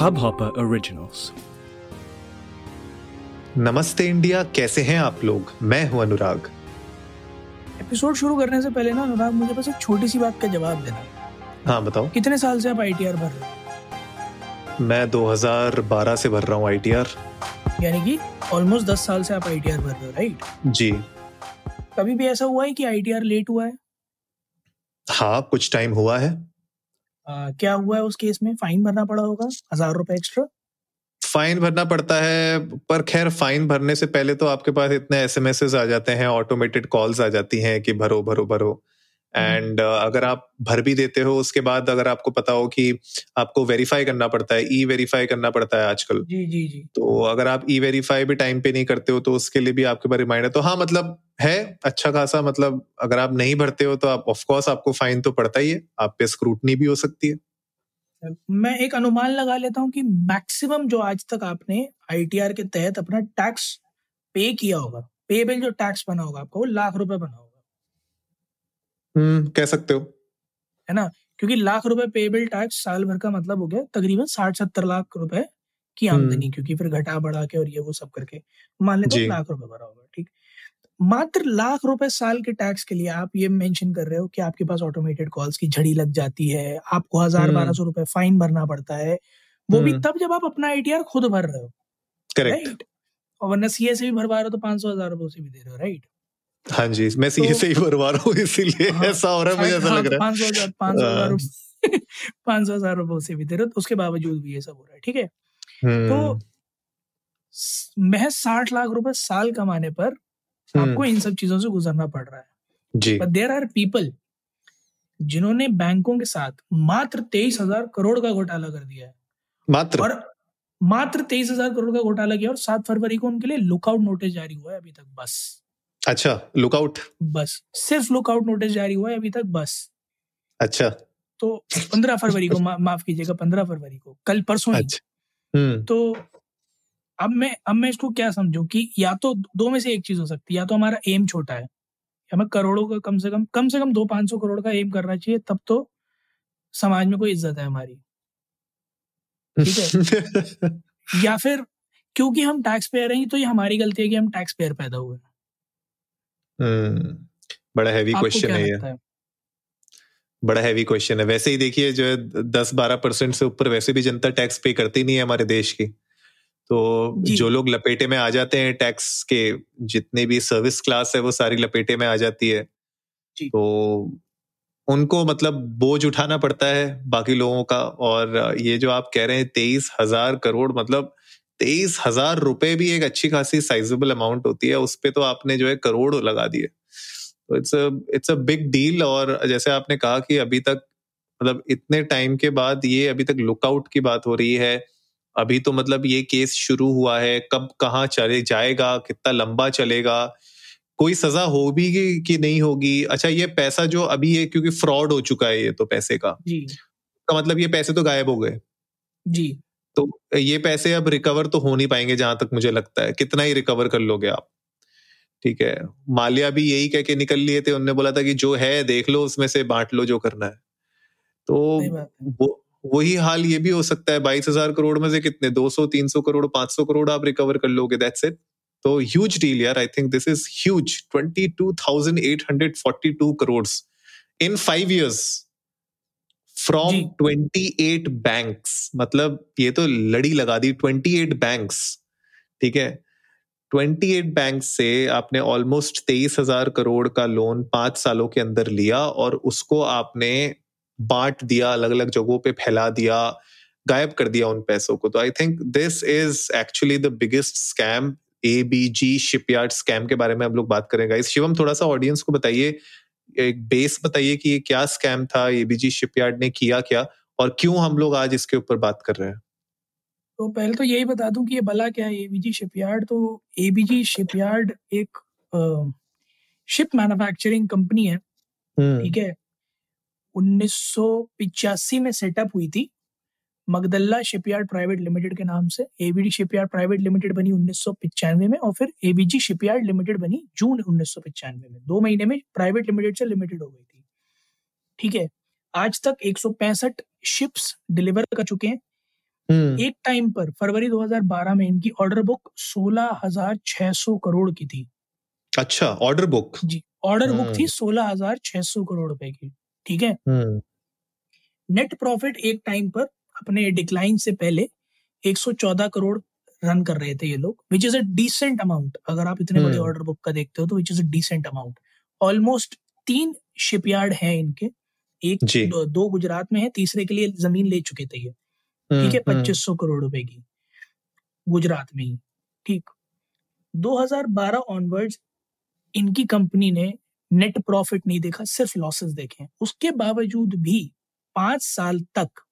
Hubhopper Originals. नमस्ते India कैसे हैं आप लोग? मैं हूँ अनुराग। एपिसोड शुरू करने से पहले ना अनुराग मुझे बस एक छोटी सी बात का जवाब देना। हाँ बताओ। कितने साल से आप आईटीआर भर रहे हो? मैं 2012 से भर रहा हूँ आईटीआर यानी कि ऑलमोस्ट दस साल से आप आईटीआर भर रहे हो राइट जी। कभी भी ऐसा हुआ है कि आईटीआर लेट हुआ है? हाँ कुछ टाइम हुआ है। आ, क्या हुआ है उस केस में? फाइन भरना पड़ा होगा हज़ार रुपए एक्स्ट्रा फाइन भरना पड़ता है पर खैर फाइन भरने से पहले तो आपके पास इतने एसएमएस आ जाते हैं ऑटोमेटेड कॉल्स आ जाती हैं कि भरो भरो भरो। एंड uh, अगर आप भर भी देते हो उसके बाद अगर आपको पता हो कि आपको वेरीफाई करना पड़ता है ई वेरीफाई करना पड़ता है आजकल। जी जी जी। तो अगर आप ई वेरीफाई भी टाइम पे नहीं करते हो तो उसके लिए भी आपके पास रिमाइंडर तो हाँ मतलब है अच्छा खासा मतलब अगर आप नहीं भरते हो तो आप ऑफ़ कोर्स आपको फाइन तो पड़ता ही है आप पे स्क्रूटनी भी हो सकती है। मैं एक अनुमान लगा लेता हूँ कि मैक्सिमम जो आज तक आपने आईटीआर के तहत अपना टैक्स पे किया होगा पेबल जो टैक्स बना होगा आपका वो लाख रुपए बना होगा। हम्म कह सकते हो। है ना? क्योंकि लाख रुपए पेबल टैक्स साल भर का मतलब हो गया तकरीबन साठ सत्तर लाख रुपए की आमदनी क्योंकि फिर घटा बढ़ा के और ये वो सब करके। मान लेते। लाख रुपए भरा होगा ठीक? मात्र लाख रुपए साल के टैक्स के लिए आप ये मेंशन कर रहे हो कि आपके पास ऑटोमेटेड कॉल्स की झड़ी लग जाती है आपको हज़ार हम्म। बारह सौ रुपए फाइन भरना पड़ता है। वो भी हम्म। तब जब आप अपना आईटीआर खुद भर रहे हो। करेक्ट राइट और वरना सीए से भी भरवा रहे हो तो पाँच सौ हज़ार रुपए से भी दे रहे हो राइट हाँ जी मैं सीए तो- से ही भरवा रहा हूँ इसीलिए हाँ, ऐसा हो रहा है मुझे ऐसा लग रहा है। पाँच सौ हज़ार पाँच सौ हज़ार पाँच सौ हज़ार रुपए से भी दे रहे हो तो उसके बावजूद भी ये सब हो रहा है ठीक है? हम्म, तो स- महज साठ लाख रुपए साल कमाने पर हम्म, आपको इन सब चीज़ों से गुजरना पड़ रहा है। बट देर आर पीपल जिन्होंने बैंकों के साथ मात्र तेईस हज़ार करोड़ का घोटाला कर दिया है। मात्र? और मात्र तेईस हज़ार करोड़ का घोटाला किया और सात फरवरी को उनके लिए लुकआउट नोटिस जारी हुआ है अभी तक बस। अच्छा लुकआउट बस सिर्फ़ लुकआउट नोटिस जारी हुआ है अभी तक बस। अच्छा। तो पंद्रह फरवरी को मा, माफ़ कीजिएगा पंद्रह फरवरी को कल परसों अच्छा। हम्म। तो अब मैं अब मैं इसको क्या समझू कि या तो दो में से एक चीज़ हो सकती है या तो हमारा एम छोटा है हमें करोड़ों का कम से कम कम से कम दो पाँच सौ करोड़ का एम करना चाहिए तब तो समाज में कोई इज़्ज़त है हमारी। ठीक है? या फिर क्योंकि हम टैक्स पेयर हैं तो ये हमारी गलती है कि हम टैक्स पेयर पैदा हुए हम्म, बड़ा हैवी क्वेश्चन है ये। है? बड़ा हैवी क्वेश्चन है। वैसे ही देखिए जो है दस बारह परसेंट से ऊपर वैसे भी जनता टैक्स पे करती नहीं है हमारे देश की। तो जो। लोग लपेटे में आ जाते हैं टैक्स के जितने भी सर्विस क्लास है वो सारी लपेटे में आ जाती है। तो उनको मतलब बोझ उठाना पड़ता है बाकी लोगों का और ये जो आप कह रहे हैं तेईस हज़ार करोड़ मतलब तेईस हज़ार रुपए भी एक अच्छी खासी साइजेबल अमाउंट होती है उस पर तो आपने जो है करोड़ लगा दिए। तो it's it's a big deal और जैसे आपने कहा कि अभी तक मतलब इतने टाइम के बाद ये अभी तक लुकआउट की बात हो रही है अभी तो मतलब ये केस शुरू हुआ है कब कहाँ चले जाएगा कितना लंबा चलेगा कोई सजा हो भी कि, कि नहीं होगी? अच्छा ये पैसा जो अभी है क्योंकि फ्रॉड हो चुका है ये तो पैसे का। जी। का मतलब ये पैसे तो गायब हो गए। जी। तो ये पैसे अब रिकवर तो हो नहीं पाएँगे जहाँ तक मुझे लगता है। कितना ही रिकवर कर लोगे आप। ठीक है। मालिया भी यही कह के निकल लिए थे। उनने बोला था कि जो है देख लो उसमें से बांट लो जो करना है। तो वो वही हाल ये भी हो सकता है बाईस हज़ार करोड़ में से कितने? दो सौ तीन सौ करोड़ 500 करोड़ आप रिकवर कर लोगे दैट्स इट तो ह्यूज डील यार I think this is huge 22,842 crore in five years from ji. 28 banks मतलब ये तो लड़ी लगा दी ट्वेंटी एट बैंक ठीक है? 28 बैंक से आपने ऑलमोस्ट तेईस हज़ार करोड़ का लोन पाँच सालों के अंदर लिया और उसको आपने बांट दिया अलग अलग जगहों पे फैला दिया गायब कर दिया उन पैसों को। तो I think this is actually the biggest scam A B G shipyard scam के बारे में हम लोग बात करेंगे इस शिवम थोड़ा सा ऑडियंस को बताइए एक बेस बताइए कि ये क्या स्कैम था ए बी एबीजी शिपयार्ड ने किया क्या और क्यों हम लोग आज इसके ऊपर बात कर रहे हैं? तो पहले तो यही बता दूँ कि ये भला क्या है एबीजी शिपयार्ड तो एबीजी शिपयार्ड एक आ, शिप मैन्युफैक्चरिंग कंपनी है ठीक है? उन्नीस में सेटअप हुई थी मगदल्ला शिपयार्ड प्राइवेट लिमिटेड के नाम से। एबीडी शिपयार्ड प्राइवेट लिमिटेड बनी उन्नीस में और फिर एबीजी शिपयार्ड लिमिटेड बनी जून उन्नीस में। दो महीने में प्राइवेट लिमिटेड से लिमिटेड हो गई थी। ठीक है आज तक एक सौ पैंसठ शिप्स डिलीवर कर चुके हैं। हम्म। एक टाइम पर फरवरी 2012 में इनकी ऑर्डर बुक 16,600 करोड़ की थी। अच्छा ऑर्डर बुक? जी ऑर्डर बुक थी हम्म। 16,600 करोड़ रुपए की। ठीक है? हम्म। नेट प्रॉफिट एक टाइम पर अपने डिक्लाइन से पहले 114 करोड़ रन कर रहे थे ये लोग which is a decent amount अगर आप इतने बड़े हम्म। ऑर्डर बुक का देखते हो तो which is a decent amount almost तीन शिपयार्ड हैं इनके। एक दो, दो गुजरात में है तीसरे के लिए ज़मीन ले चुके थे ये। ठीक हम्म है? हम्म। पच्चीस सौ करोड़ रुपए की गुजरात में ही। ठीक। 2012 ऑनवर्ड्स इनकी कंपनी ने नेट प्रॉफिट नहीं देखा सिर्फ़ लॉसेस देखे। उसके बावजूद भी पाँच साल तक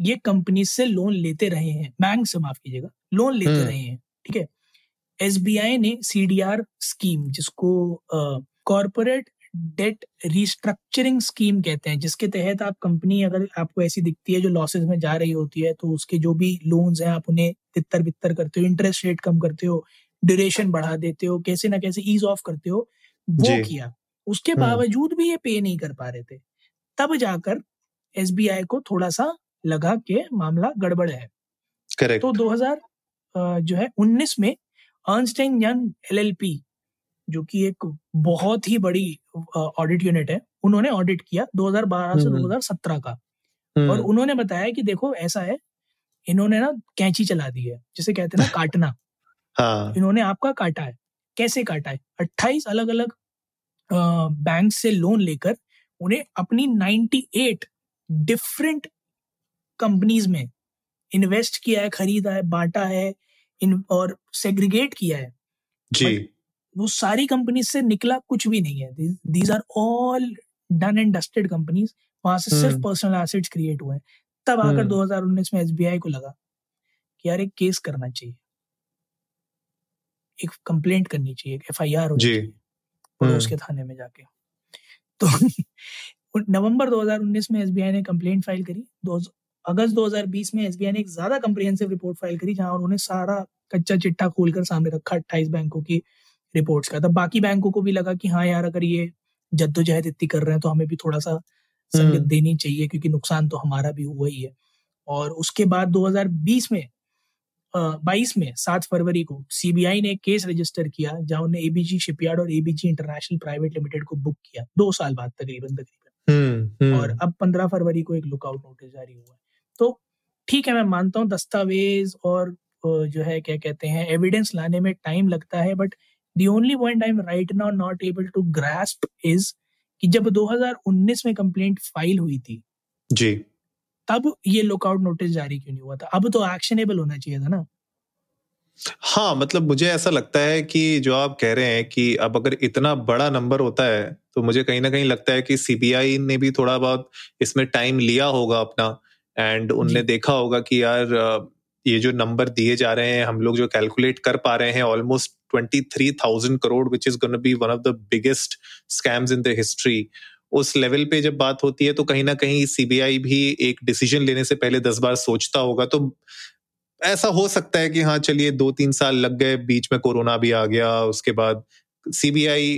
ये कंपनी से लोन लेते रहे हैं। बैंक से माफ़ कीजिएगा लोन लेते हम्म। रहे हैं ठीक है? एसबीआई ने सीडीआर स्कीम जिसको कॉरपोरेट डेट रिस्ट्रक्चरिंग स्कीम कहते हैं जिसके तहत आप कंपनी अगर आपको ऐसी दिखती है जो लॉसेस में जा रही होती है तो उसके जो भी लोन्स हैं आप उन्हें तितर बितर करते हो इंटरेस्ट रेट कम करते हो ड्यूरेशन बढ़ा देते हो कैसे ना कैसे ईज ऑफ़ करते हो वो किया। उसके बावजूद भी ये पे नहीं कर पा रहे थे। तब जाकर एसबीआई को थोड़ा सा लगा के मामला गड़बड़ है। तो करेक्ट। 2000 जो है 19 में अर्नस्ट एंड यंग एलएलपी जो कि एक बहुत ही बड़ी ऑडिट यूनिट है उन्होंने ऑडिट किया 2012 से हम्म 2017 का। और उन्होंने बताया कि देखो ऐसा है इन्होंने ना कैंची चला दी है जिसे कहते हैं ना काटना। हाँ। इन्होंने आपका काटा है। कैसे काटा है? 28 अलग अलग बैंक से लोन लेकर उन्हें अपनी 98 डिफरेंट कंपनीज़ में इन्वेस्ट किया है खरीदा है बांटा है इन और सेग्रीगेट किया है। जी। वो सारी कंपनीज़ से निकला कुछ भी नहीं है। These are all done and dusted companies वहाँ से सिर्फ़ हम्म। पर्सनल एसेट्स क्रिएट हुए हैं। तब आकर हम्म। 2019 में एसबीआई को लगा कि यार एक केस करना चाहिए। एक कंप्लेंट करनी चाहिए एक एफआईआर होनी जी। चाहिए पड़ोस के हम्म। थाने में जाके। तो नवंबर 2019 में एसबीआई ने कंप्लेंट फ़ाइल करी। दो अगस्त 2020 में एसबीआई ने एक ज़्यादा कंप्रिहेंसिव रिपोर्ट फ़ाइल करी जहाँ उन्होंने सारा कच्चा चिट्ठा खोलकर सामने रखा 28 बैंकों की रिपोर्ट्स का। तब बाकी बैंकों को भी लगा कि हाँ यार अगर ये जद्दोजहद इतनी कर रहे हैं तो हमें भी थोड़ा सा संगत हम्म। देनी चाहिए क्योंकि नुकसान तो हमारा भी हुआ ही है। और उसके बाद 2020 में बाईस में सात फरवरी को सीबीआई ने एक केस रजिस्टर किया जहाँ उन्हें एबीजी शिपयार्ड और एबीजी इंटरनेशनल प्राइवेट लिमिटेड को बुक किया दो साल बाद तकरीबन तकरीबन। हम्म और हम्म अब पंद्रह फरवरी को एक लुकआउट नोटिस जारी हुआ तो ठीक है मैं मानता हूँ दस्तावेज़ और जो है क्या कहते हैं एविडेंस लाने में टाइम लगता है but the only point I am right now not able to grasp is कि जब 2019 में कंप्लेंट फ़ाइल हुई थी जी। तब ये लुकआउट नोटिस जारी क्यों नहीं हुआ था? अब तो एक्शनेबल होना चाहिए था ना। हाँ मतलब मुझे ऐसा लगता है कि जो आप कह रहे हैं कि अब अगर इतना बड़ा नंबर होता है तो मुझे कहीं ना कहीं लगता है कि सीबीआई ने भी थोड़ा बहुत इसमें टाइम लिया होगा अपना। एंड उनने देखा होगा कि यार ये जो नंबर दिए जा रहे हैं हम लोग जो कैलकुलेट कर पा रहे हैं almost twenty three thousand crore which is gonna be one of the biggest scams in the history उस लेवल पे जब बात होती है तो कहीं ना कहीं सीबीआई भी एक डिसीज़न लेने से पहले दस बार सोचता होगा। तो ऐसा हो सकता है कि हाँ चलिए दो तीन साल लग गए बीच में कोरोना भी आ गया उसके बाद सीबीआई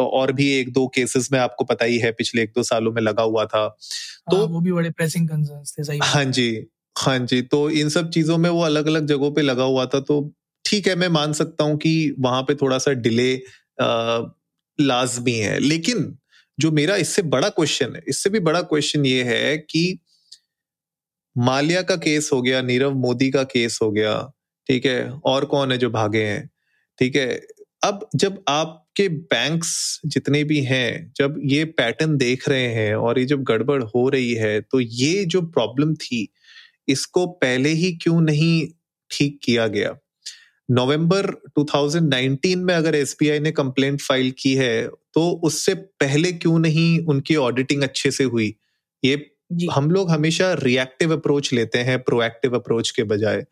और भी एक दो केसेस में आपको पता ही है पिछले एक दो सालों में लगा हुआ था। तो तो वो भी बड़े प्रेसिंग कंसर्न्स थे सही हाँ जी हाँ जी तो इन सब चीज़ों में वो अलग अलग जगहों पे लगा हुआ था तो ठीक है मैं मान सकता हूँ कि वहाँ पे थोड़ा सा डिले लाजमी है। लेकिन जो मेरा इससे बड़ा क्वेश्चन है, इससे भी बड़ा क्वेश्चन ये है कि माल्या का केस हो गया, नीरव मोदी का केस हो गया, ठीक है, और कौन है जो भागे हैं, ठीक है। अब जब आपके बैंक्स जितने भी हैं, जब ये पैटर्न देख रहे हैं और ये जब गड़बड़ हो रही है तो ये जो प्रॉब्लम थी, इसको पहले ही क्यों नहीं ठीक किया गया? नवंबर 2019 में अगर एसबीआई ने कंप्लेंट फ़ाइल की है तो उससे पहले क्यों नहीं उनकी ऑडिटिंग अच्छे से हुई? ये हम लोग हमेशा रिएक्टिव अप्रोच लेते हैं प्रोएक्टिव अप्रोच के बजाय।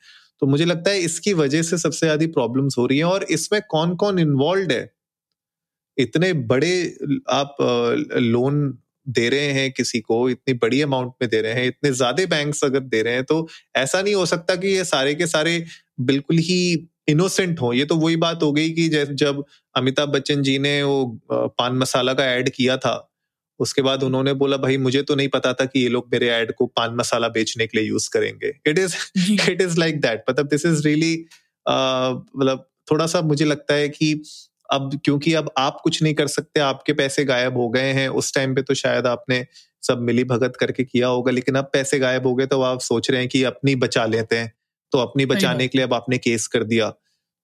तो मुझे लगता है इसकी वजह से सबसे ज़्यादा प्रॉब्लम्स हो रही हैं और इसमें कौन कौन इन्वॉल्व है? इतने बड़े आप लोन दे रहे हैं किसी को इतनी बड़ी अमाउंट में दे रहे हैं इतने ज़्यादा बैंक्स अगर दे रहे हैं तो ऐसा नहीं हो सकता कि ये सारे के सारे बिल्कुल ही इनोसेंट हो। ये तो वही बात हो गई कि जब अमिताभ बच्चन जी ने वो पान मसाला का ऐड किया था उसके बाद उन्होंने बोला भाई मुझे तो नहीं पता था कि ये लोग मेरे एड को पान मसाला बेचने के लिए यूज़ करेंगे। It is it is like that मतलब दिस इज़ रियली मतलब थोड़ा सा मुझे लगता है कि अब क्योंकि अब आप कुछ नहीं कर सकते आपके पैसे गायब हो गए हैं। उस टाइम पे तो शायद आपने सब मिली भगत करके किया होगा लेकिन अब पैसे गायब हो गए तो आप सोच रहे हैं कि अपनी बचा लेते हैं। तो अपनी बचाने के लिए अब आपने केस कर दिया।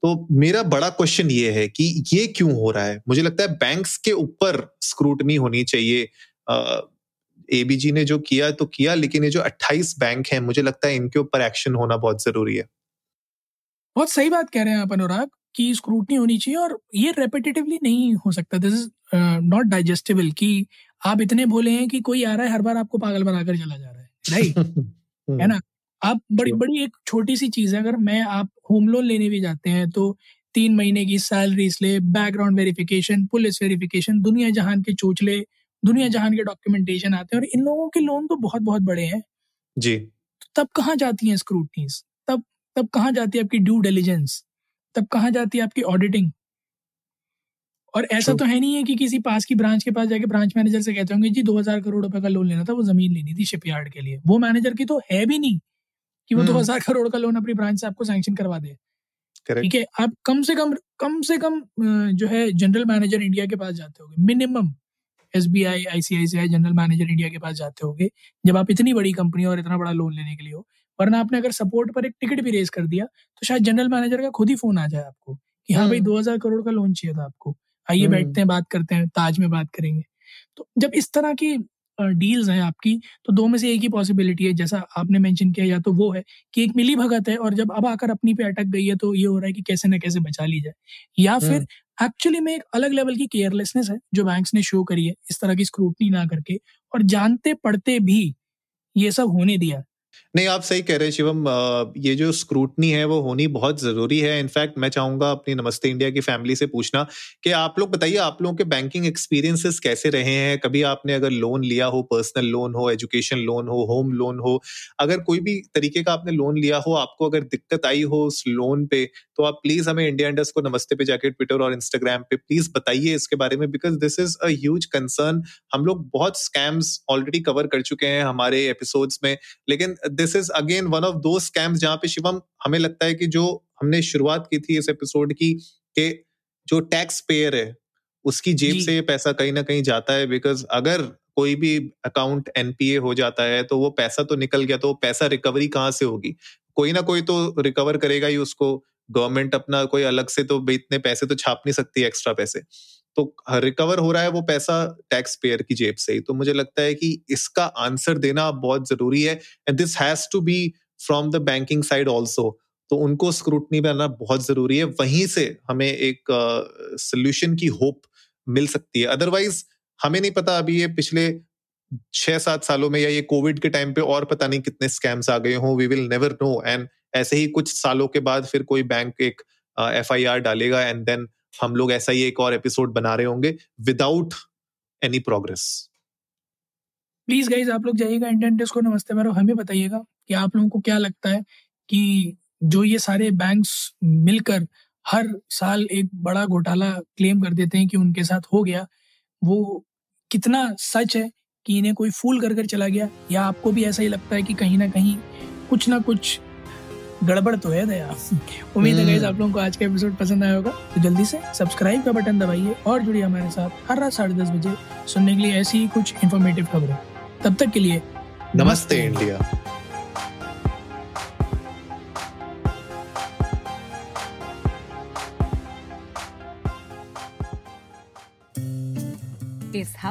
तो मेरा बड़ा क्वेश्चन ये है कि ये क्यों हो रहा है? मुझे लगता है बैंक्स के ऊपर स्क्रूटनी होनी चाहिए। एबीजी ने जो किया तो किया लेकिन ये जो 28 बैंक हैं मुझे लगता है इनके ऊपर एक्शन होना बहुत ज़रूरी है। बहुत सही बात कह रहे हैं आप अनुराग की स्क्रूटनी होनी चाहिए और ये रेपिटेटिवली नहीं हो सकता। दिस इज़ नॉट डाइजेस्टेबल कि आप इतने बोले हैं कि कोई आ रहा है हर बार आपको पागल बनाकर चला जा रहा है। राइट है ना? आप बड़ी बड़ी एक छोटी सी चीज़ है अगर मैं आप होम लोन लेने भी जाते हैं तो तीन महीने की सैलरी स्ले बैकग्राउंड वेरिफिकेशन पुलिस वेरिफिकेशन दुनिया जहान के चोचले दुनिया जहान के डॉक्यूमेंटेशन आते हैं और इन लोगों के लोन तो बहुत बहुत बड़े हैं। जी। तो तब कहाँ जाती है स्क्रूटनीज तब तब कहाँ जाती है आपकी ड्यू डिलीजेंस तब कहाँ जाती है आपकी ऑडिटिंग और ऐसा तो है नहीं है कि किसी पास की ब्रांच के पास जाके ब्रांच मैनेजर से कहते होंगे जी दो हज़ार करोड़ रुपए का लोन लेना था वो ज़मीन लेनी थी शिपयार्ड के लिए। वो मैनेजर की तो है भी नहीं। कि वो दो हम्म। हज़ार करोड़ का लोन अपनी ब्रांच से आपको सैंक्शन करवा दे। ठीक है? आप कम से कम कम से कम जो है जनरल मैनेजर इंडिया के पास जाते होंगे। Minimum S B I ICICI general manager India के पास जाते होंगे जब आप इतनी बड़ी कंपनी और इतना बड़ा लोन लेने के लिए हो। वरना आपने अगर सपोर्ट पर एक टिकट भी रेज कर दिया तो शायद जनरल मैनेजर का खुद ही फ़ोन आ जाए आपको कि हाँ भाई हम्म। दो हज़ार करोड़ का लोन चाहिए था आपको। आइए हम्म। बैठते हैं बात करते हैं ताज में बात करेंगे। तो जब इस तरह की डील्स हैं आपकी तो दो में से एक ही पॉसिबिलिटी है जैसा आपने मेंशन किया या तो वो है कि एक मिली भगत है और जब अब आकर अपनी पे अटक गई है तो ये हो रहा है कि कैसे ना कैसे बचा ली जाए। या फिर एक्चुअली में एक अलग लेवल की केयरलेसनेस है जो बैंक्स ने शो करी है इस तरह की स्क्रूटनी ना करके और जानते पढ़ते भी ये सब होने दिया। नहीं, आप सही कह रहे हैं शिवम। ये जो स्क्रूटनी है, वो होनी बहुत ज़रूरी है। इनफैक्ट मैं चाहूँगा अपनी नमस्ते इंडिया की फैमिली से पूछना कि आप लोग बताइए, आप लोगों के बैंकिंग एक्सपीरियंसेस कैसे रहे हैं? कभी आपने अगर लोन लिया हो पर्सनल लोन हो एजुकेशन लोन हो होम लोन हो, अगर कोई भी तरीके का आपने लोन लिया हो, आपको अगर दिक्कत आई हो उस लोन पे तो आप प्लीज़ हमें इंडिया इंडस्ट को नमस्ते पे जाके ट्विटर और इंस्टाग्राम पे प्लीज़ बताइए इसके बारे में because this is a huge concern हम लोग बहुत स्कैम्स ऑलरेडी कवर कर चुके हैं हमारे एपिसोड्स में, लेकिन this is again one of those scams जहाँ पे शिवम हमें लगता है कि जो हमने शुरुआत की थी इस एपिसोड की कि जो टैक्स पेयर है उसकी जेब से ये पैसा कहीं ना कहीं जाता है बिकॉज़ अगर कोई भी अकाउंट एनपीए हो जाता है तो वो पैसा तो निकल गया तो वो पैसा रिकवरी कहाँ से होगी? कोई ना कोई तो रिकवर करेगा ही उसको। गवर्नमेंट अपना कोई अलग से तो इतने पैसे तो छाप नहीं सकती एक्स्ट्रा पैसे। तो रिकवर हो रहा है वो पैसा टैक्स पेयर की जेब से ही। तो मुझे लगता है कि इसका आंसर देना बहुत ज़रूरी है and this has to be from the banking side also तो उनको स्क्रूटनी बनाना बहुत ज़रूरी है। वहीं से हमें एक सोल्यूशन uh, की होप मिल सकती है। अदरवाइज़ हमें नहीं पता अभी ये पिछले छह सात सालों में या ये कोविड के टाइम पे और पता नहीं कितने स्कैम्स आ गए हों। We will never know and ऐसे ही कुछ सालों के बाद फिर कोई बैंक एक एफ़ आर डालेगा एंड देन हम लोग ऐसा ही एक और एपिसोड बना रहे होंगे without any progress please guys आप लोग जाइएगा इंडियन डेस्क को, नमस्ते मारो हमें बताइएगा कि आप लोगों को क्या लगता है कि जो ये सारे बैंक्स मिलकर हर साल एक बड़ा घोटाला क्लेम कर देते हैं कि उनके साथ हो गया, वो कितना सच है कि इन्हें कोई फूल कर कर चला गया? या आपको भी ऐसा ही लगता है कि कहीं ना कहीं कुछ ना कुछ गड़बड़ तो है दया। उम्मीद है हम्म। आप लोगों को आज का एपिसोड पसंद आया होगा। तो जल्दी से सब्सक्राइब का बटन दबाइए और जुड़िए हमारे साथ हर रात साढ़े दस बजे सुनने के लिए ऐसी ही कुछ इन्फॉर्मेटिव खबरें। तब तक के लिए नमस्ते इंडिया।